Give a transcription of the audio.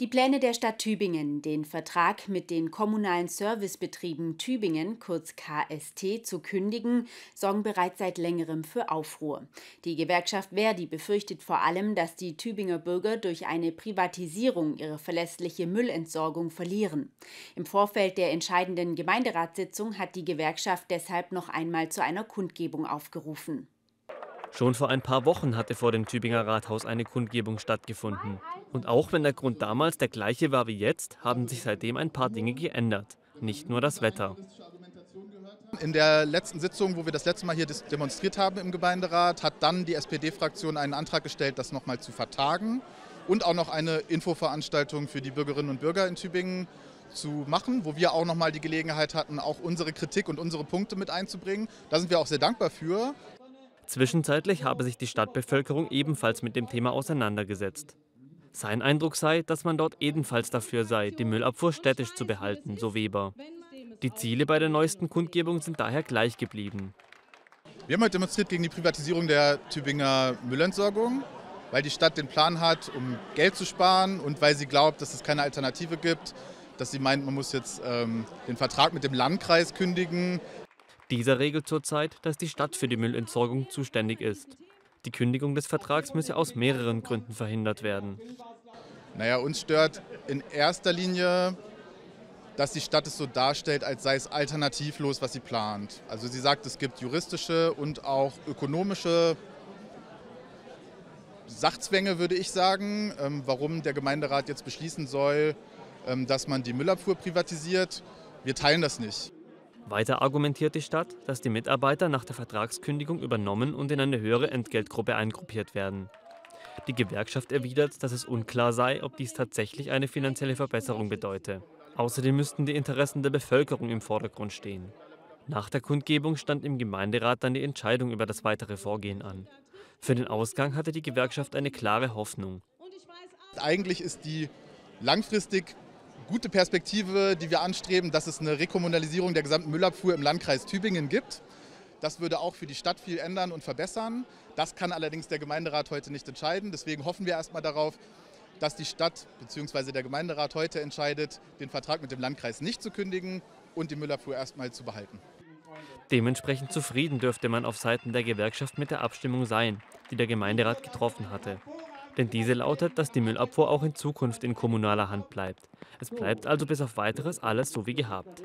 Die Pläne der Stadt Tübingen, den Vertrag mit den kommunalen Servicebetrieben Tübingen, kurz KST, zu kündigen, sorgen bereits seit längerem für Aufruhr. Die Gewerkschaft Verdi befürchtet vor allem, dass die Tübinger Bürger durch eine Privatisierung ihre verlässliche Müllentsorgung verlieren. Im Vorfeld der entscheidenden Gemeinderatssitzung hat die Gewerkschaft deshalb noch einmal zu einer Kundgebung aufgerufen. Schon vor ein paar Wochen hatte vor dem Tübinger Rathaus eine Kundgebung stattgefunden. Und auch wenn der Grund damals der gleiche war wie jetzt, haben sich seitdem ein paar Dinge geändert. Nicht nur das Wetter. In der letzten Sitzung, wo wir das letzte Mal hier demonstriert haben im Gemeinderat, hat dann die SPD-Fraktion einen Antrag gestellt, das nochmal zu vertagen und auch noch eine Infoveranstaltung für die Bürgerinnen und Bürger in Tübingen zu machen, wo wir auch nochmal die Gelegenheit hatten, auch unsere Kritik und unsere Punkte mit einzubringen. Da sind wir auch sehr dankbar für. Zwischenzeitlich habe sich die Stadtbevölkerung ebenfalls mit dem Thema auseinandergesetzt. Sein Eindruck sei, dass man dort ebenfalls dafür sei, die Müllabfuhr städtisch zu behalten, so Weber. Die Ziele bei der neuesten Kundgebung sind daher gleich geblieben. Wir haben heute demonstriert gegen die Privatisierung der Tübinger Müllentsorgung, weil die Stadt den Plan hat, um Geld zu sparen und weil sie glaubt, dass es keine Alternative gibt, dass sie meint, man muss jetzt ähm, den Vertrag mit dem Landkreis kündigen. Dieser regelt zurzeit, dass die Stadt für die Müllentsorgung zuständig ist. Die Kündigung des Vertrags müsse aus mehreren Gründen verhindert werden. Naja, uns stört in erster Linie, dass die Stadt es so darstellt, als sei es alternativlos, was sie plant. Also sie sagt, es gibt juristische und auch ökonomische Sachzwänge, würde ich sagen, ähm, warum der Gemeinderat jetzt beschließen soll, ähm, dass man die Müllabfuhr privatisiert. Wir teilen das nicht. Weiter argumentiert die Stadt, dass die Mitarbeiter nach der Vertragskündigung übernommen und in eine höhere Entgeltgruppe eingruppiert werden. Die Gewerkschaft erwidert, dass es unklar sei, ob dies tatsächlich eine finanzielle Verbesserung bedeute. Außerdem müssten die Interessen der Bevölkerung im Vordergrund stehen. Nach der Kundgebung stand im Gemeinderat dann die Entscheidung über das weitere Vorgehen an. Für den Ausgang hatte die Gewerkschaft eine klare Hoffnung. Eigentlich ist die langfristig gute Perspektive, die wir anstreben, dass es eine Rekommunalisierung der gesamten Müllabfuhr im Landkreis Tübingen gibt. Das würde auch für die Stadt viel ändern und verbessern. Das kann allerdings der Gemeinderat heute nicht entscheiden. Deswegen hoffen wir erstmal darauf, dass die Stadt bzw. der Gemeinderat heute entscheidet, den Vertrag mit dem Landkreis nicht zu kündigen und die Müllabfuhr erstmal zu behalten. Dementsprechend zufrieden dürfte man auf Seiten der Gewerkschaft mit der Abstimmung sein, die der Gemeinderat getroffen hatte. Denn diese lautet, dass die Müllabfuhr auch in Zukunft in kommunaler Hand bleibt. Es bleibt also bis auf weiteres alles so wie gehabt.